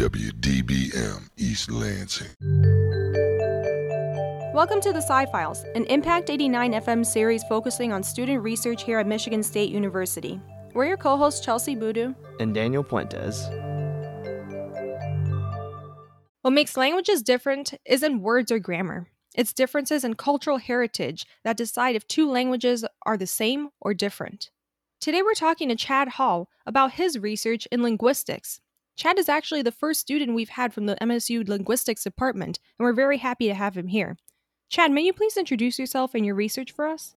WDBM East Lansing. Welcome to the Sci Files, an Impact 89 FM series focusing on student research here at Michigan State University. We're your co hosts, Chelsie Boodoo and Daniel Puentes. What makes languages different isn't words or grammar. It's differences in cultural heritage that decide if two languages are the same or different. Today we're talking to Chad Hall about his research in linguistics. Chad is actually the first student we've had from the MSU Linguistics Department, and we're very happy to have him here. Chad, may you please introduce yourself and your research for us?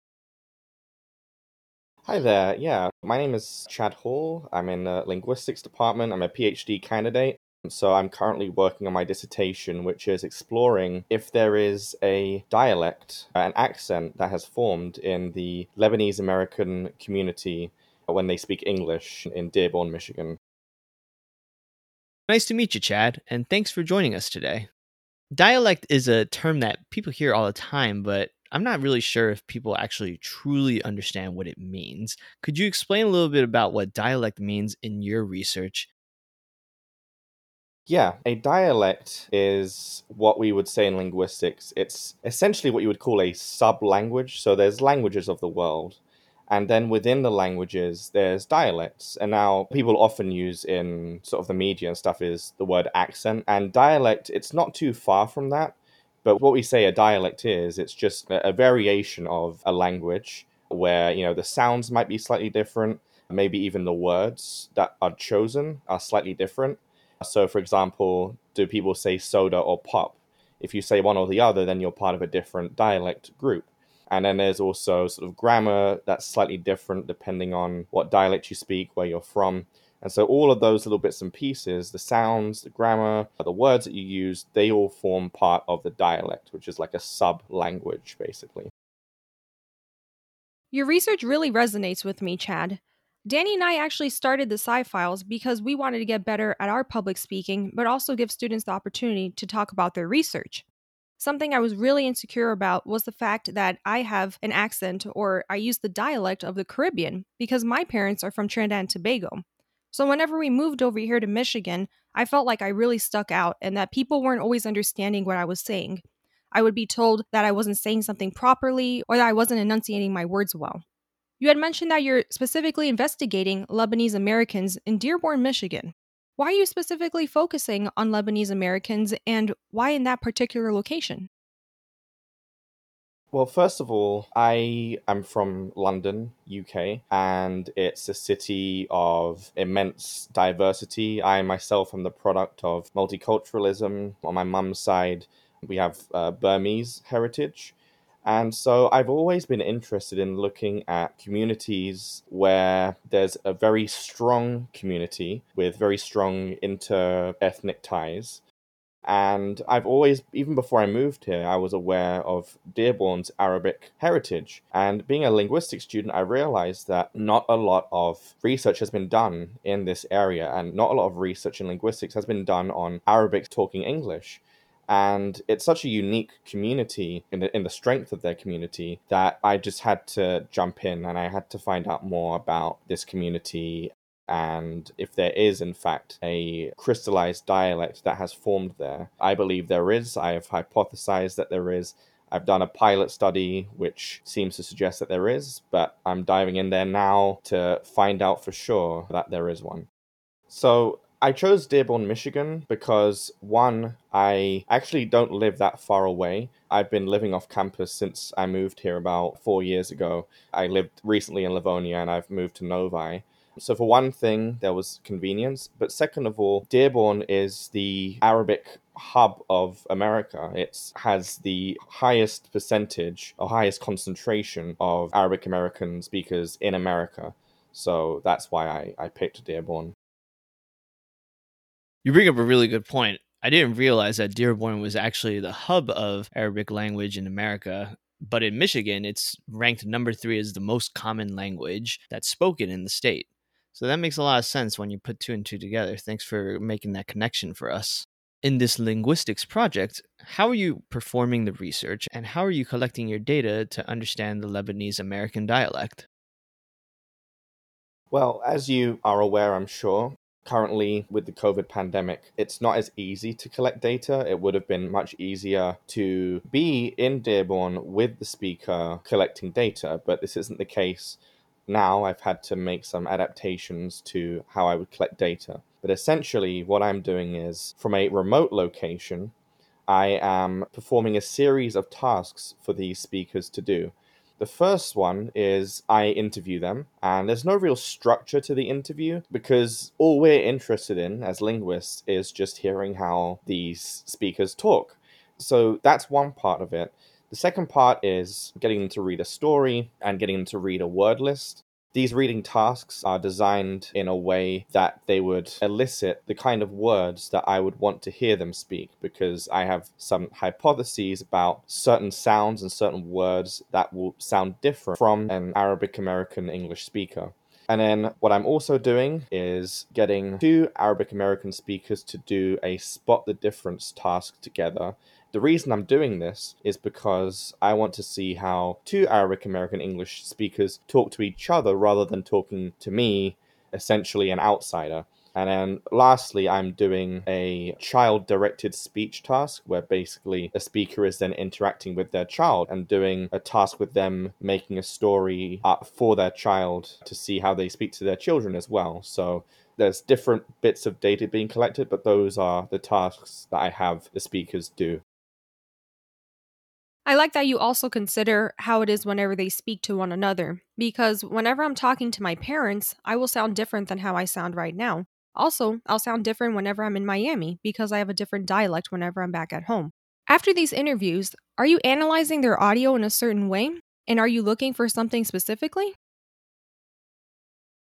Hi there. Yeah, my name is Chad Hall. I'm in the linguistics department. I'm a PhD candidate. So I'm currently working on my dissertation, which is exploring if there is a dialect, an accent that has formed in the Lebanese American community when they speak English in Dearborn, Michigan. Nice to meet you, Chad, and thanks for joining us today. Dialect is a term that people hear all the time, but I'm not really sure if people actually truly understand what it means. Could you explain a little bit about what dialect means in your research yeah, a dialect is what we would say in linguistics. It's essentially what you would call a sub language. So there's languages of the world. And then within the languages, there's dialects. And now people often use in sort of the media and stuff is the word accent. And dialect, it's not too far from that. But what we say a dialect is, it's just a variation of a language where, you know, the sounds might be slightly different. Maybe even the words that are chosen are slightly different so, for example, do people say soda or pop? If you say one or the other, then you're part of a different dialect group. And then there's also sort of grammar that's slightly different depending on what dialect you speak, where you're from. And so all of those little bits and pieces, the sounds, the grammar, the words that you use, they all form part of the dialect, which is like a sub language, basically. Your research really resonates with me, Chad. Danny and I actually started the Sci Files because we wanted to get better at our public speaking, but also give students the opportunity to talk about their research. Something I was really insecure about was the fact that I have an accent or I use the dialect of the Caribbean because my parents are from Trinidad and Tobago. So, whenever we moved over here to Michigan, I felt like I really stuck out and that people weren't always understanding what I was saying. I would be told that I wasn't saying something properly or that I wasn't enunciating my words well. You had mentioned that you're specifically investigating Lebanese Americans in Dearborn, Michigan. Why are you specifically focusing on Lebanese Americans and why in that particular location? Well, first of all, I am from London, UK, and it's a city of immense diversity. I myself am the product of multiculturalism. On my mum's side, we have uh, Burmese heritage. And so I've always been interested in looking at communities where there's a very strong community with very strong inter ethnic ties. And I've always, even before I moved here, I was aware of Dearborn's Arabic heritage. And being a linguistics student, I realized that not a lot of research has been done in this area, and not a lot of research in linguistics has been done on Arabic talking English and it's such a unique community in the in the strength of their community that I just had to jump in and I had to find out more about this community and if there is in fact a crystallized dialect that has formed there. I believe there is. I have hypothesized that there is. I've done a pilot study which seems to suggest that there is, but I'm diving in there now to find out for sure that there is one. So I chose Dearborn, Michigan because one, I actually don't live that far away. I've been living off campus since I moved here about four years ago. I lived recently in Livonia and I've moved to Novi. So, for one thing, there was convenience. But second of all, Dearborn is the Arabic hub of America. It has the highest percentage or highest concentration of Arabic American speakers in America. So, that's why I, I picked Dearborn. You bring up a really good point. I didn't realize that Dearborn was actually the hub of Arabic language in America. But in Michigan, it's ranked number three as the most common language that's spoken in the state. So that makes a lot of sense when you put two and two together. Thanks for making that connection for us. In this linguistics project, how are you performing the research and how are you collecting your data to understand the Lebanese American dialect? Well, as you are aware, I'm sure, Currently, with the COVID pandemic, it's not as easy to collect data. It would have been much easier to be in Dearborn with the speaker collecting data, but this isn't the case now. I've had to make some adaptations to how I would collect data. But essentially, what I'm doing is from a remote location, I am performing a series of tasks for these speakers to do. The first one is I interview them, and there's no real structure to the interview because all we're interested in as linguists is just hearing how these speakers talk. So that's one part of it. The second part is getting them to read a story and getting them to read a word list. These reading tasks are designed in a way that they would elicit the kind of words that I would want to hear them speak because I have some hypotheses about certain sounds and certain words that will sound different from an Arabic American English speaker. And then what I'm also doing is getting two Arabic American speakers to do a spot the difference task together the reason I'm doing this is because I want to see how two Arabic American English speakers talk to each other rather than talking to me, essentially an outsider. And then lastly, I'm doing a child directed speech task where basically a speaker is then interacting with their child and doing a task with them making a story up for their child to see how they speak to their children as well. So there's different bits of data being collected, but those are the tasks that I have the speakers do. I like that you also consider how it is whenever they speak to one another, because whenever I'm talking to my parents, I will sound different than how I sound right now. Also, I'll sound different whenever I'm in Miami, because I have a different dialect whenever I'm back at home. After these interviews, are you analyzing their audio in a certain way? And are you looking for something specifically?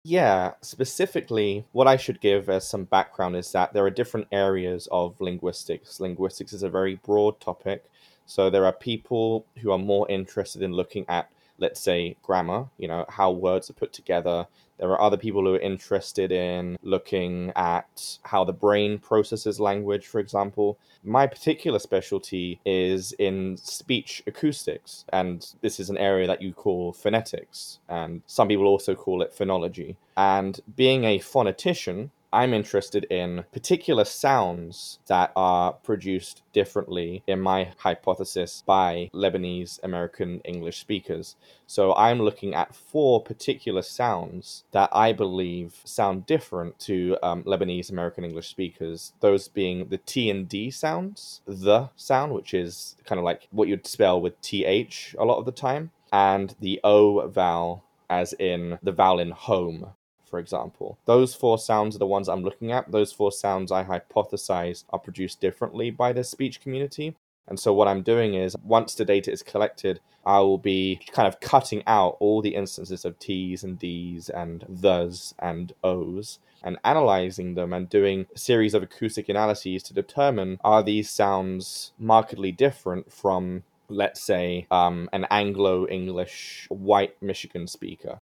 Yeah, specifically, what I should give as some background is that there are different areas of linguistics. Linguistics is a very broad topic, so there are people who are more interested in looking at, let's say, grammar, you know, how words are put together. There are other people who are interested in looking at how the brain processes language, for example. My particular specialty is in speech acoustics, and this is an area that you call phonetics, and some people also call it phonology. And being a phonetician, I'm interested in particular sounds that are produced differently, in my hypothesis, by Lebanese American English speakers. So I'm looking at four particular sounds that I believe sound different to um, Lebanese American English speakers. Those being the T and D sounds, the sound, which is kind of like what you'd spell with TH a lot of the time, and the O vowel, as in the vowel in home for example. Those four sounds are the ones I'm looking at. Those four sounds I hypothesize are produced differently by the speech community. And so what I'm doing is once the data is collected, I will be kind of cutting out all the instances of T's and D's and thes and O's and analyzing them and doing a series of acoustic analyses to determine are these sounds markedly different from let's say um, an Anglo English white Michigan speaker.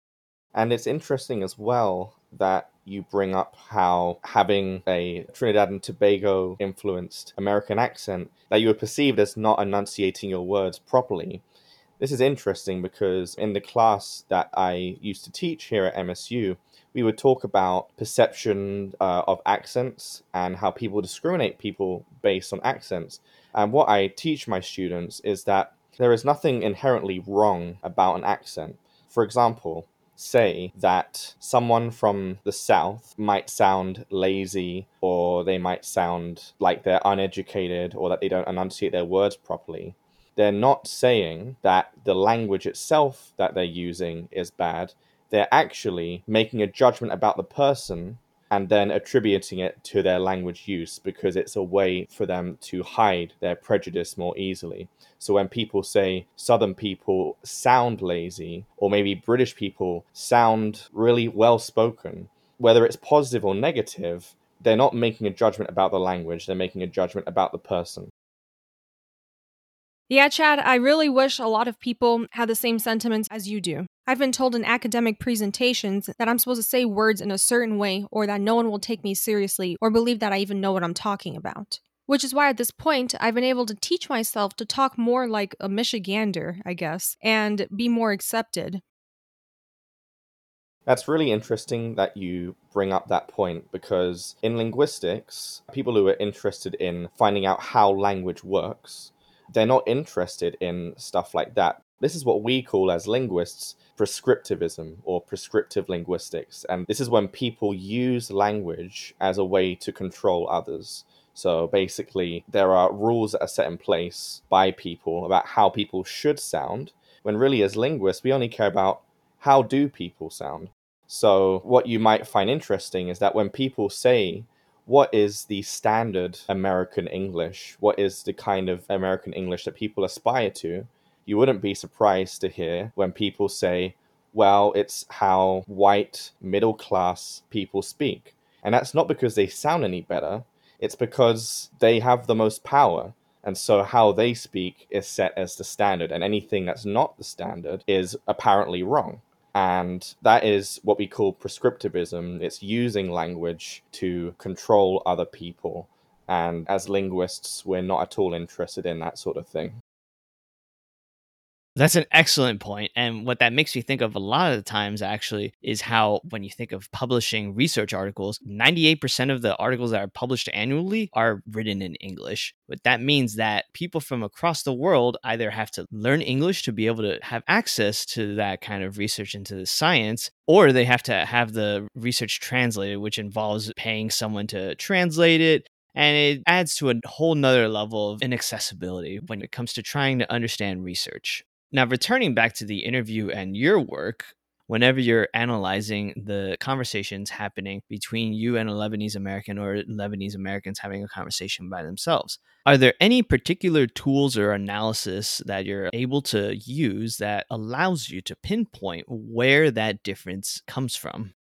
And it's interesting as well that you bring up how having a Trinidad and Tobago influenced American accent that you were perceived as not enunciating your words properly. This is interesting because in the class that I used to teach here at MSU, we would talk about perception uh, of accents and how people discriminate people based on accents. And what I teach my students is that there is nothing inherently wrong about an accent. For example, say that someone from the South might sound lazy or they might sound like they're uneducated or that they don't enunciate their words properly. They're not saying that the language itself that they're using is bad. They're actually making a judgment about the person and then attributing it to their language use because it's a way for them to hide their prejudice more easily. So when people say Southern people sound lazy, or maybe British people sound really well spoken, whether it's positive or negative, they're not making a judgment about the language, they're making a judgment about the person. Yeah, Chad, I really wish a lot of people had the same sentiments as you do. I've been told in academic presentations that I'm supposed to say words in a certain way or that no one will take me seriously or believe that I even know what I'm talking about. Which is why at this point, I've been able to teach myself to talk more like a Michigander, I guess, and be more accepted. That's really interesting that you bring up that point because in linguistics, people who are interested in finding out how language works, they're not interested in stuff like that. This is what we call as linguists prescriptivism or prescriptive linguistics. And this is when people use language as a way to control others. So basically, there are rules that are set in place by people about how people should sound, when really, as linguists, we only care about how do people sound. So, what you might find interesting is that when people say, what is the standard American English? What is the kind of American English that people aspire to? You wouldn't be surprised to hear when people say, well, it's how white middle class people speak. And that's not because they sound any better, it's because they have the most power. And so how they speak is set as the standard, and anything that's not the standard is apparently wrong. And that is what we call prescriptivism. It's using language to control other people. And as linguists, we're not at all interested in that sort of thing. That's an excellent point. And what that makes me think of a lot of the times actually is how, when you think of publishing research articles, 98% of the articles that are published annually are written in English. But that means that people from across the world either have to learn English to be able to have access to that kind of research into the science, or they have to have the research translated, which involves paying someone to translate it, and it adds to a whole nother level of inaccessibility when it comes to trying to understand research. Now, returning back to the interview and your work, whenever you're analyzing the conversations happening between you and a Lebanese American or Lebanese Americans having a conversation by themselves, are there any particular tools or analysis that you're able to use that allows you to pinpoint where that difference comes from?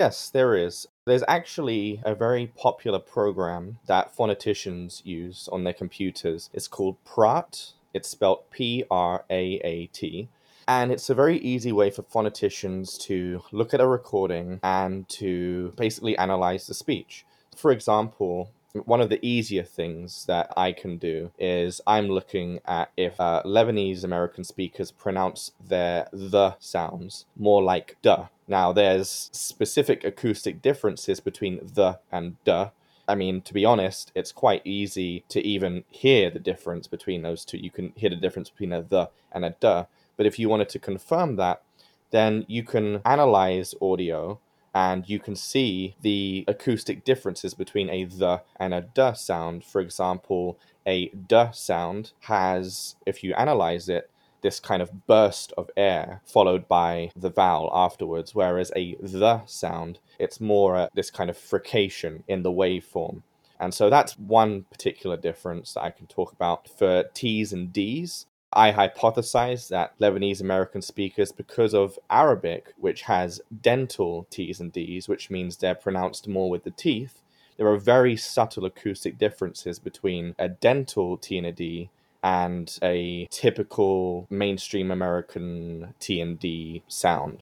Yes, there is. There's actually a very popular program that phoneticians use on their computers. It's called Praat it's spelled P R A A T. And it's a very easy way for phoneticians to look at a recording and to basically analyze the speech. For example, one of the easier things that I can do is I'm looking at if uh, Lebanese American speakers pronounce their the sounds more like duh. Now, there's specific acoustic differences between the and duh, I mean, to be honest, it's quite easy to even hear the difference between those two. You can hear the difference between a the and a duh. But if you wanted to confirm that, then you can analyze audio and you can see the acoustic differences between a the and a duh sound. For example, a duh sound has, if you analyze it, this kind of burst of air followed by the vowel afterwards, whereas a the sound, it's more uh, this kind of frication in the waveform. And so that's one particular difference that I can talk about. For T's and D's, I hypothesize that Lebanese American speakers, because of Arabic, which has dental T's and D's, which means they're pronounced more with the teeth, there are very subtle acoustic differences between a dental T and a D and a typical mainstream American T&D sound.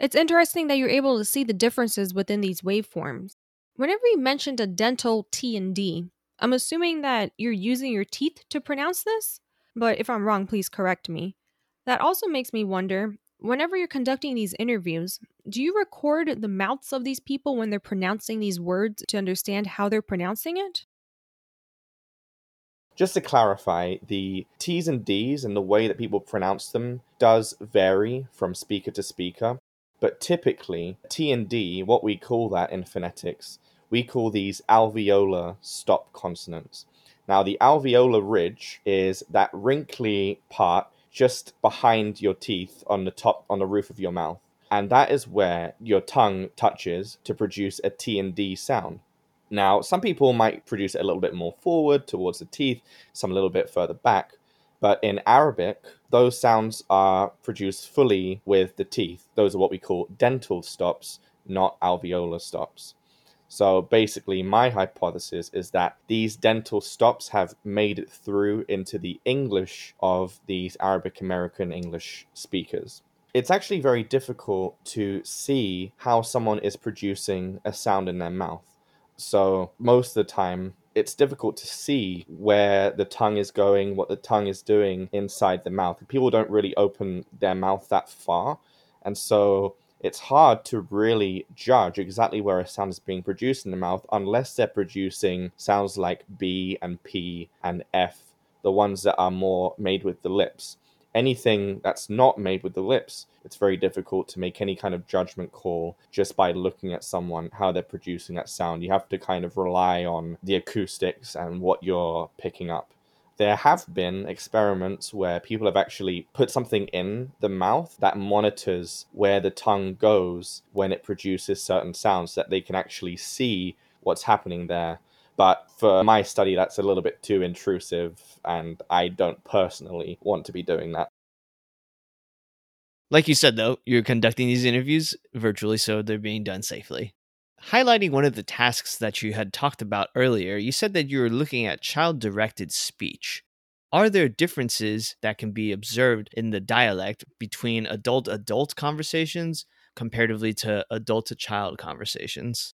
It's interesting that you're able to see the differences within these waveforms. Whenever you mentioned a dental T and D, I'm assuming that you're using your teeth to pronounce this, but if I'm wrong, please correct me. That also makes me wonder whenever you're conducting these interviews, do you record the mouths of these people when they're pronouncing these words to understand how they're pronouncing it? Just to clarify, the T's and D's and the way that people pronounce them does vary from speaker to speaker. But typically, T and D, what we call that in phonetics, we call these alveolar stop consonants. Now, the alveolar ridge is that wrinkly part just behind your teeth on the top, on the roof of your mouth. And that is where your tongue touches to produce a T and D sound. Now, some people might produce it a little bit more forward towards the teeth, some a little bit further back. But in Arabic, those sounds are produced fully with the teeth. Those are what we call dental stops, not alveolar stops. So basically, my hypothesis is that these dental stops have made it through into the English of these Arabic American English speakers. It's actually very difficult to see how someone is producing a sound in their mouth so most of the time, it's difficult to see where the tongue is going, what the tongue is doing inside the mouth. People don't really open their mouth that far. And so it's hard to really judge exactly where a sound is being produced in the mouth unless they're producing sounds like B and P and F, the ones that are more made with the lips. Anything that's not made with the lips, it's very difficult to make any kind of judgment call just by looking at someone, how they're producing that sound. You have to kind of rely on the acoustics and what you're picking up there have been experiments where people have actually put something in the mouth that monitors where the tongue goes when it produces certain sounds so that they can actually see what's happening there. But for my study, that's a little bit too intrusive, and I don't personally want to be doing that. Like you said, though, you're conducting these interviews virtually, so they're being done safely highlighting one of the tasks that you had talked about earlier, you said that you were looking at child directed speech. Are there differences that can be observed in the dialect between adult adult conversations comparatively to adult to child conversations?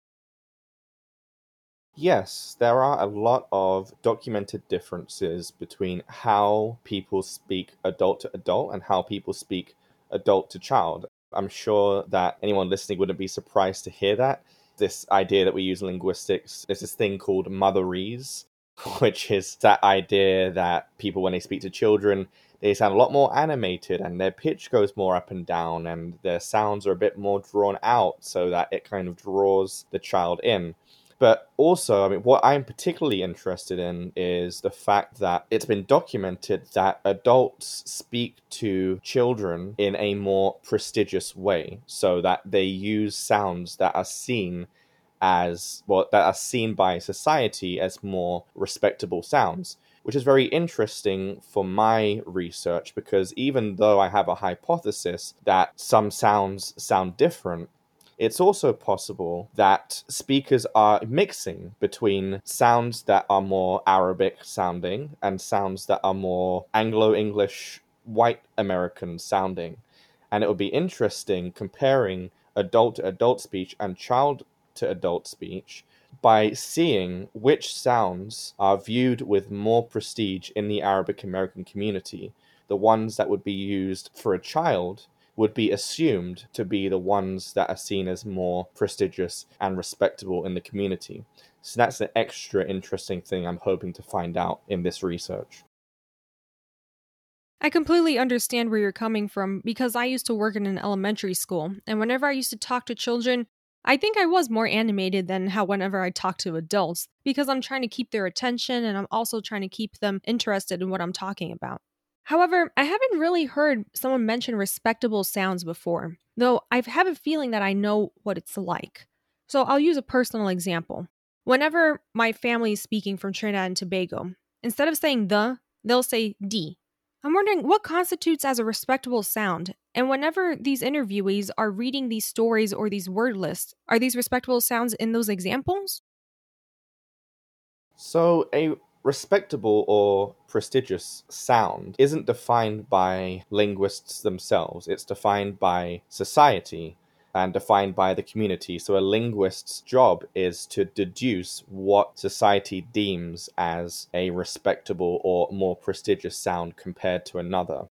Yes, there are a lot of documented differences between how people speak adult to adult and how people speak adult to child. I'm sure that anyone listening wouldn't be surprised to hear that this idea that we use in linguistics. is this thing called motherese, which is that idea that people, when they speak to children, they sound a lot more animated and their pitch goes more up and down and their sounds are a bit more drawn out so that it kind of draws the child in. But also, I mean, what I'm particularly interested in is the fact that it's been documented that adults speak to children in a more prestigious way, so that they use sounds that are seen as well that are seen by society as more respectable sounds which is very interesting for my research because even though I have a hypothesis that some sounds sound different, it's also possible that speakers are mixing between sounds that are more Arabic sounding and sounds that are more Anglo English, white American sounding. And it would be interesting comparing adult to adult speech and child to adult speech by seeing which sounds are viewed with more prestige in the Arabic American community. The ones that would be used for a child would be assumed to be the ones that are seen as more prestigious and respectable in the community. So that's an extra interesting thing I'm hoping to find out in this research. I completely understand where you're coming from because I used to work in an elementary school, and whenever I used to talk to children, I think I was more animated than how whenever I talk to adults because I'm trying to keep their attention and I'm also trying to keep them interested in what I'm talking about. However, I haven't really heard someone mention respectable sounds before, though I have a feeling that I know what it's like. So I'll use a personal example. Whenever my family is speaking from Trinidad and Tobago, instead of saying the, they'll say d. I'm wondering what constitutes as a respectable sound, and whenever these interviewees are reading these stories or these word lists, are these respectable sounds in those examples? So, a respectable or prestigious sound isn't defined by linguists themselves, it's defined by society and defined by the community. So, a linguist's job is to deduce what society deems as a respectable or more prestigious sound compared to another.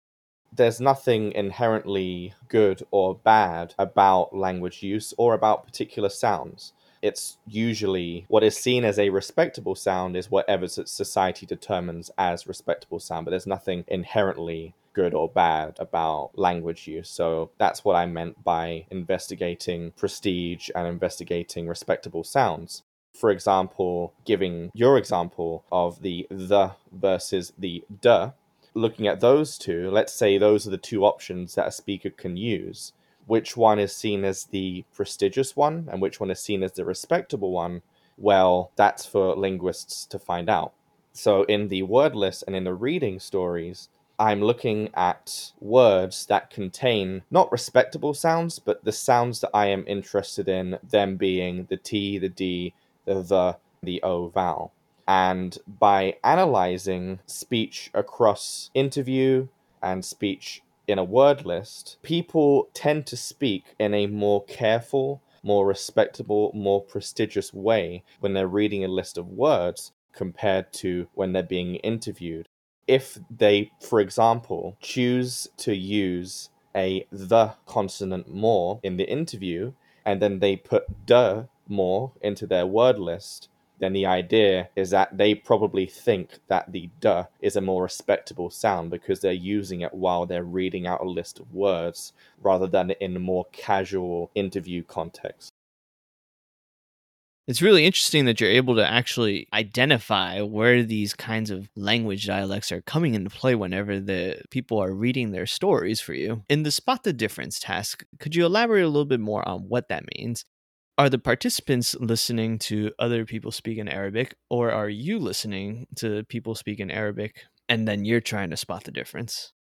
There's nothing inherently good or bad about language use or about particular sounds it's usually what is seen as a respectable sound is whatever society determines as respectable sound, but there's nothing inherently good or bad about language use. So that's what I meant by investigating prestige and investigating respectable sounds. For example, giving your example of the the versus the duh, looking at those two, let's say those are the two options that a speaker can use which one is seen as the prestigious one and which one is seen as the respectable one, well, that's for linguists to find out. So in the word list and in the reading stories, I'm looking at words that contain not respectable sounds, but the sounds that I am interested in, them being the T, the D, the the, the O vowel. And by analyzing speech across interview and speech in a word list, people tend to speak in a more careful, more respectable, more prestigious way when they're reading a list of words compared to when they're being interviewed. If they, for example, choose to use a the consonant more in the interview, and then they put the more into their word list, then the idea is that they probably think that the duh is a more respectable sound because they're using it while they're reading out a list of words rather than in a more casual interview context. It's really interesting that you're able to actually identify where these kinds of language dialects are coming into play whenever the people are reading their stories for you. In the spot the difference task, could you elaborate a little bit more on what that means? Are the participants listening to other people speak in Arabic, or are you listening to people speak in Arabic and then you're trying to spot the difference?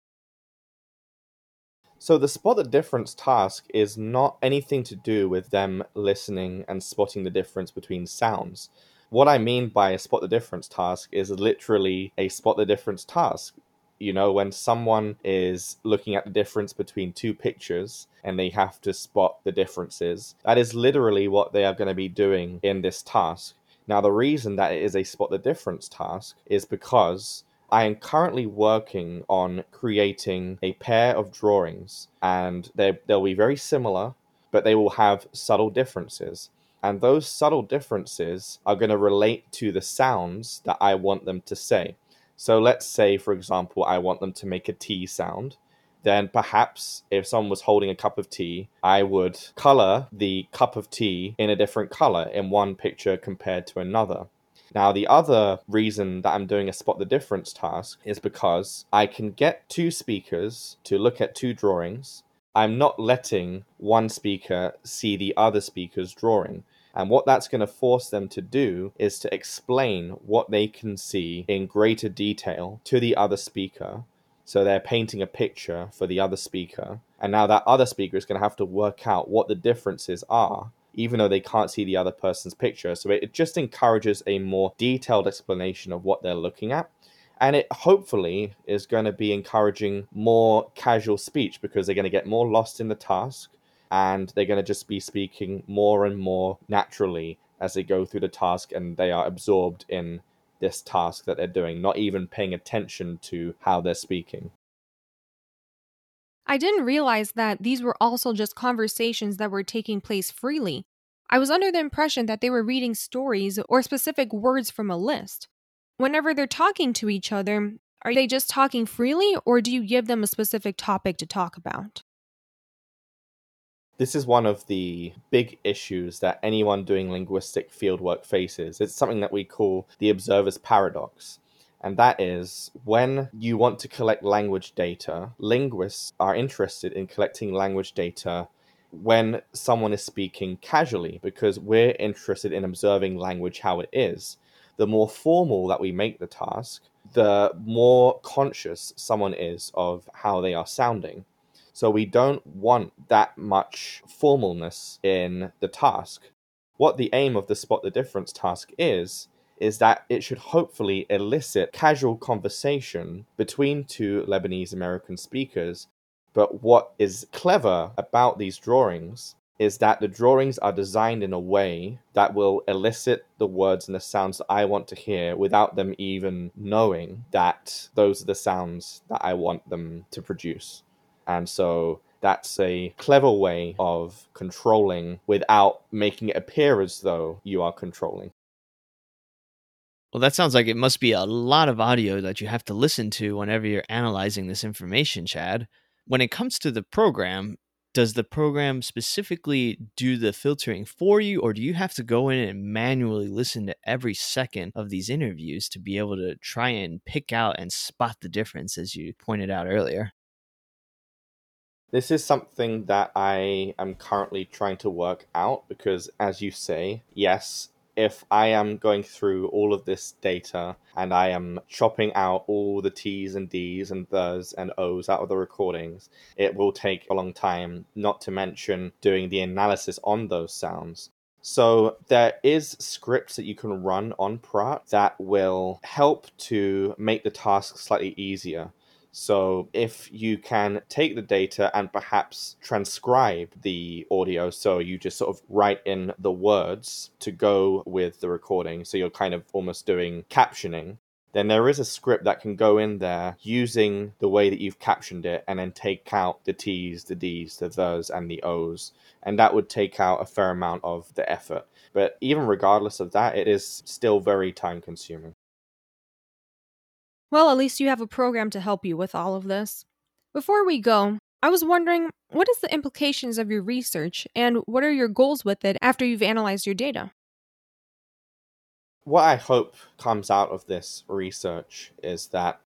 So the spot the difference task is not anything to do with them listening and spotting the difference between sounds. What I mean by a spot the difference task is literally a spot the difference task you know, when someone is looking at the difference between two pictures and they have to spot the differences, that is literally what they are going to be doing in this task. Now, the reason that it is a spot the difference task is because I am currently working on creating a pair of drawings, and they'll be very similar, but they will have subtle differences. And those subtle differences are going to relate to the sounds that I want them to say. So let's say, for example, I want them to make a T sound. Then perhaps if someone was holding a cup of tea, I would color the cup of tea in a different color in one picture compared to another. Now, the other reason that I'm doing a spot the difference task is because I can get two speakers to look at two drawings. I'm not letting one speaker see the other speaker's drawing. And what that's going to force them to do is to explain what they can see in greater detail to the other speaker. So they're painting a picture for the other speaker. And now that other speaker is going to have to work out what the differences are, even though they can't see the other person's picture. So it just encourages a more detailed explanation of what they're looking at and it hopefully is going to be encouraging more casual speech because they're going to get more lost in the task and they're going to just be speaking more and more naturally as they go through the task and they are absorbed in this task that they're doing, not even paying attention to how they're speaking. I didn't realize that these were also just conversations that were taking place freely. I was under the impression that they were reading stories or specific words from a list. Whenever they're talking to each other, are they just talking freely or do you give them a specific topic to talk about? This is one of the big issues that anyone doing linguistic fieldwork faces. It's something that we call the observer's paradox. And that is when you want to collect language data, linguists are interested in collecting language data when someone is speaking casually because we're interested in observing language how it is. The more formal that we make the task, the more conscious someone is of how they are sounding. So we don't want that much formalness in the task. What the aim of the spot the difference task is, is that it should hopefully elicit casual conversation between two Lebanese American speakers. But what is clever about these drawings is that the drawings are designed in a way that will elicit the words and the sounds that I want to hear without them even knowing that those are the sounds that I want them to produce. And so that's a clever way of controlling without making it appear as though you are controlling. Well, that sounds like it must be a lot of audio that you have to listen to whenever you're analyzing this information, Chad. When it comes to the program, does the program specifically do the filtering for you, or do you have to go in and manually listen to every second of these interviews to be able to try and pick out and spot the difference, as you pointed out earlier? This is something that I am currently trying to work out because, as you say, yes, if I am going through all of this data and I am chopping out all the T's and D's and the's and O's out of the recordings, it will take a long time, not to mention doing the analysis on those sounds. So there is scripts that you can run on Praat that will help to make the task slightly easier. So if you can take the data and perhaps transcribe the audio, so you just sort of write in the words to go with the recording, so you're kind of almost doing captioning, then there is a script that can go in there using the way that you've captioned it and then take out the T's, the D's, the thes, and the O's. And that would take out a fair amount of the effort. But even regardless of that, it is still very time consuming. Well, at least you have a program to help you with all of this. Before we go, I was wondering what is the implications of your research and what are your goals with it after you've analyzed your data? What I hope comes out of this research is that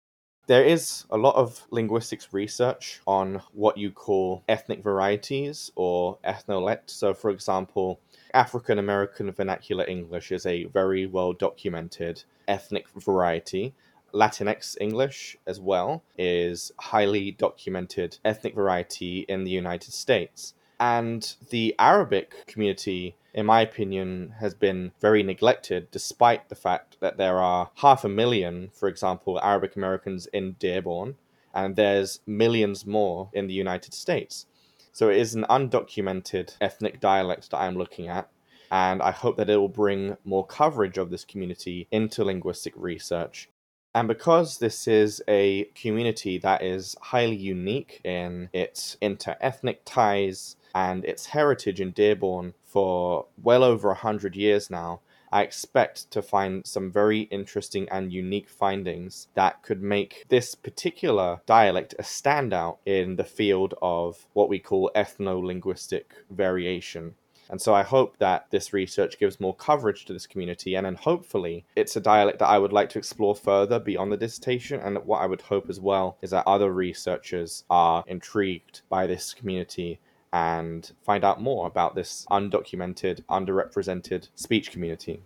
there is a lot of linguistics research on what you call ethnic varieties or ethnolect. So, for example, African American vernacular English is a very well documented ethnic variety Latinx English as well is highly documented ethnic variety in the United States. And the Arabic community, in my opinion, has been very neglected despite the fact that there are half a million, for example, Arabic Americans in Dearborn, and there's millions more in the United States. So it is an undocumented ethnic dialect that I'm looking at. And I hope that it will bring more coverage of this community into linguistic research and because this is a community that is highly unique in its inter-ethnic ties and its heritage in Dearborn for well over a hundred years now, I expect to find some very interesting and unique findings that could make this particular dialect a standout in the field of what we call ethno linguistic variation. And so I hope that this research gives more coverage to this community, and then hopefully it's a dialect that I would like to explore further beyond the dissertation. And what I would hope as well is that other researchers are intrigued by this community and find out more about this undocumented, underrepresented speech community.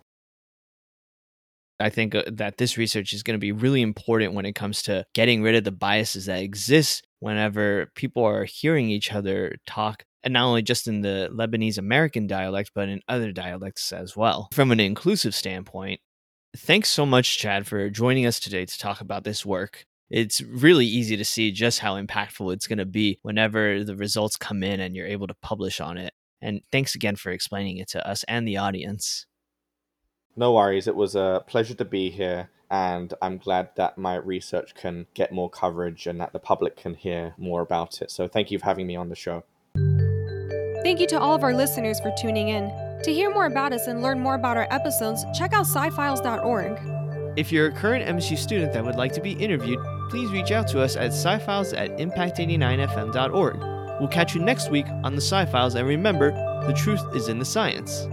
I think uh, that this research is going to be really important when it comes to getting rid of the biases that exist whenever people are hearing each other talk and not only just in the Lebanese American dialect, but in other dialects as well. From an inclusive standpoint, thanks so much, Chad, for joining us today to talk about this work. It's really easy to see just how impactful it's going to be whenever the results come in and you're able to publish on it. And thanks again for explaining it to us and the audience. No worries. It was a pleasure to be here, and I'm glad that my research can get more coverage and that the public can hear more about it. So, thank you for having me on the show. Thank you to all of our listeners for tuning in. To hear more about us and learn more about our episodes, check out scifiles.org. If you're a current MSU student that would like to be interviewed, please reach out to us at scifiles at impact89fm.org. We'll catch you next week on the Sci Files, and remember, the truth is in the science.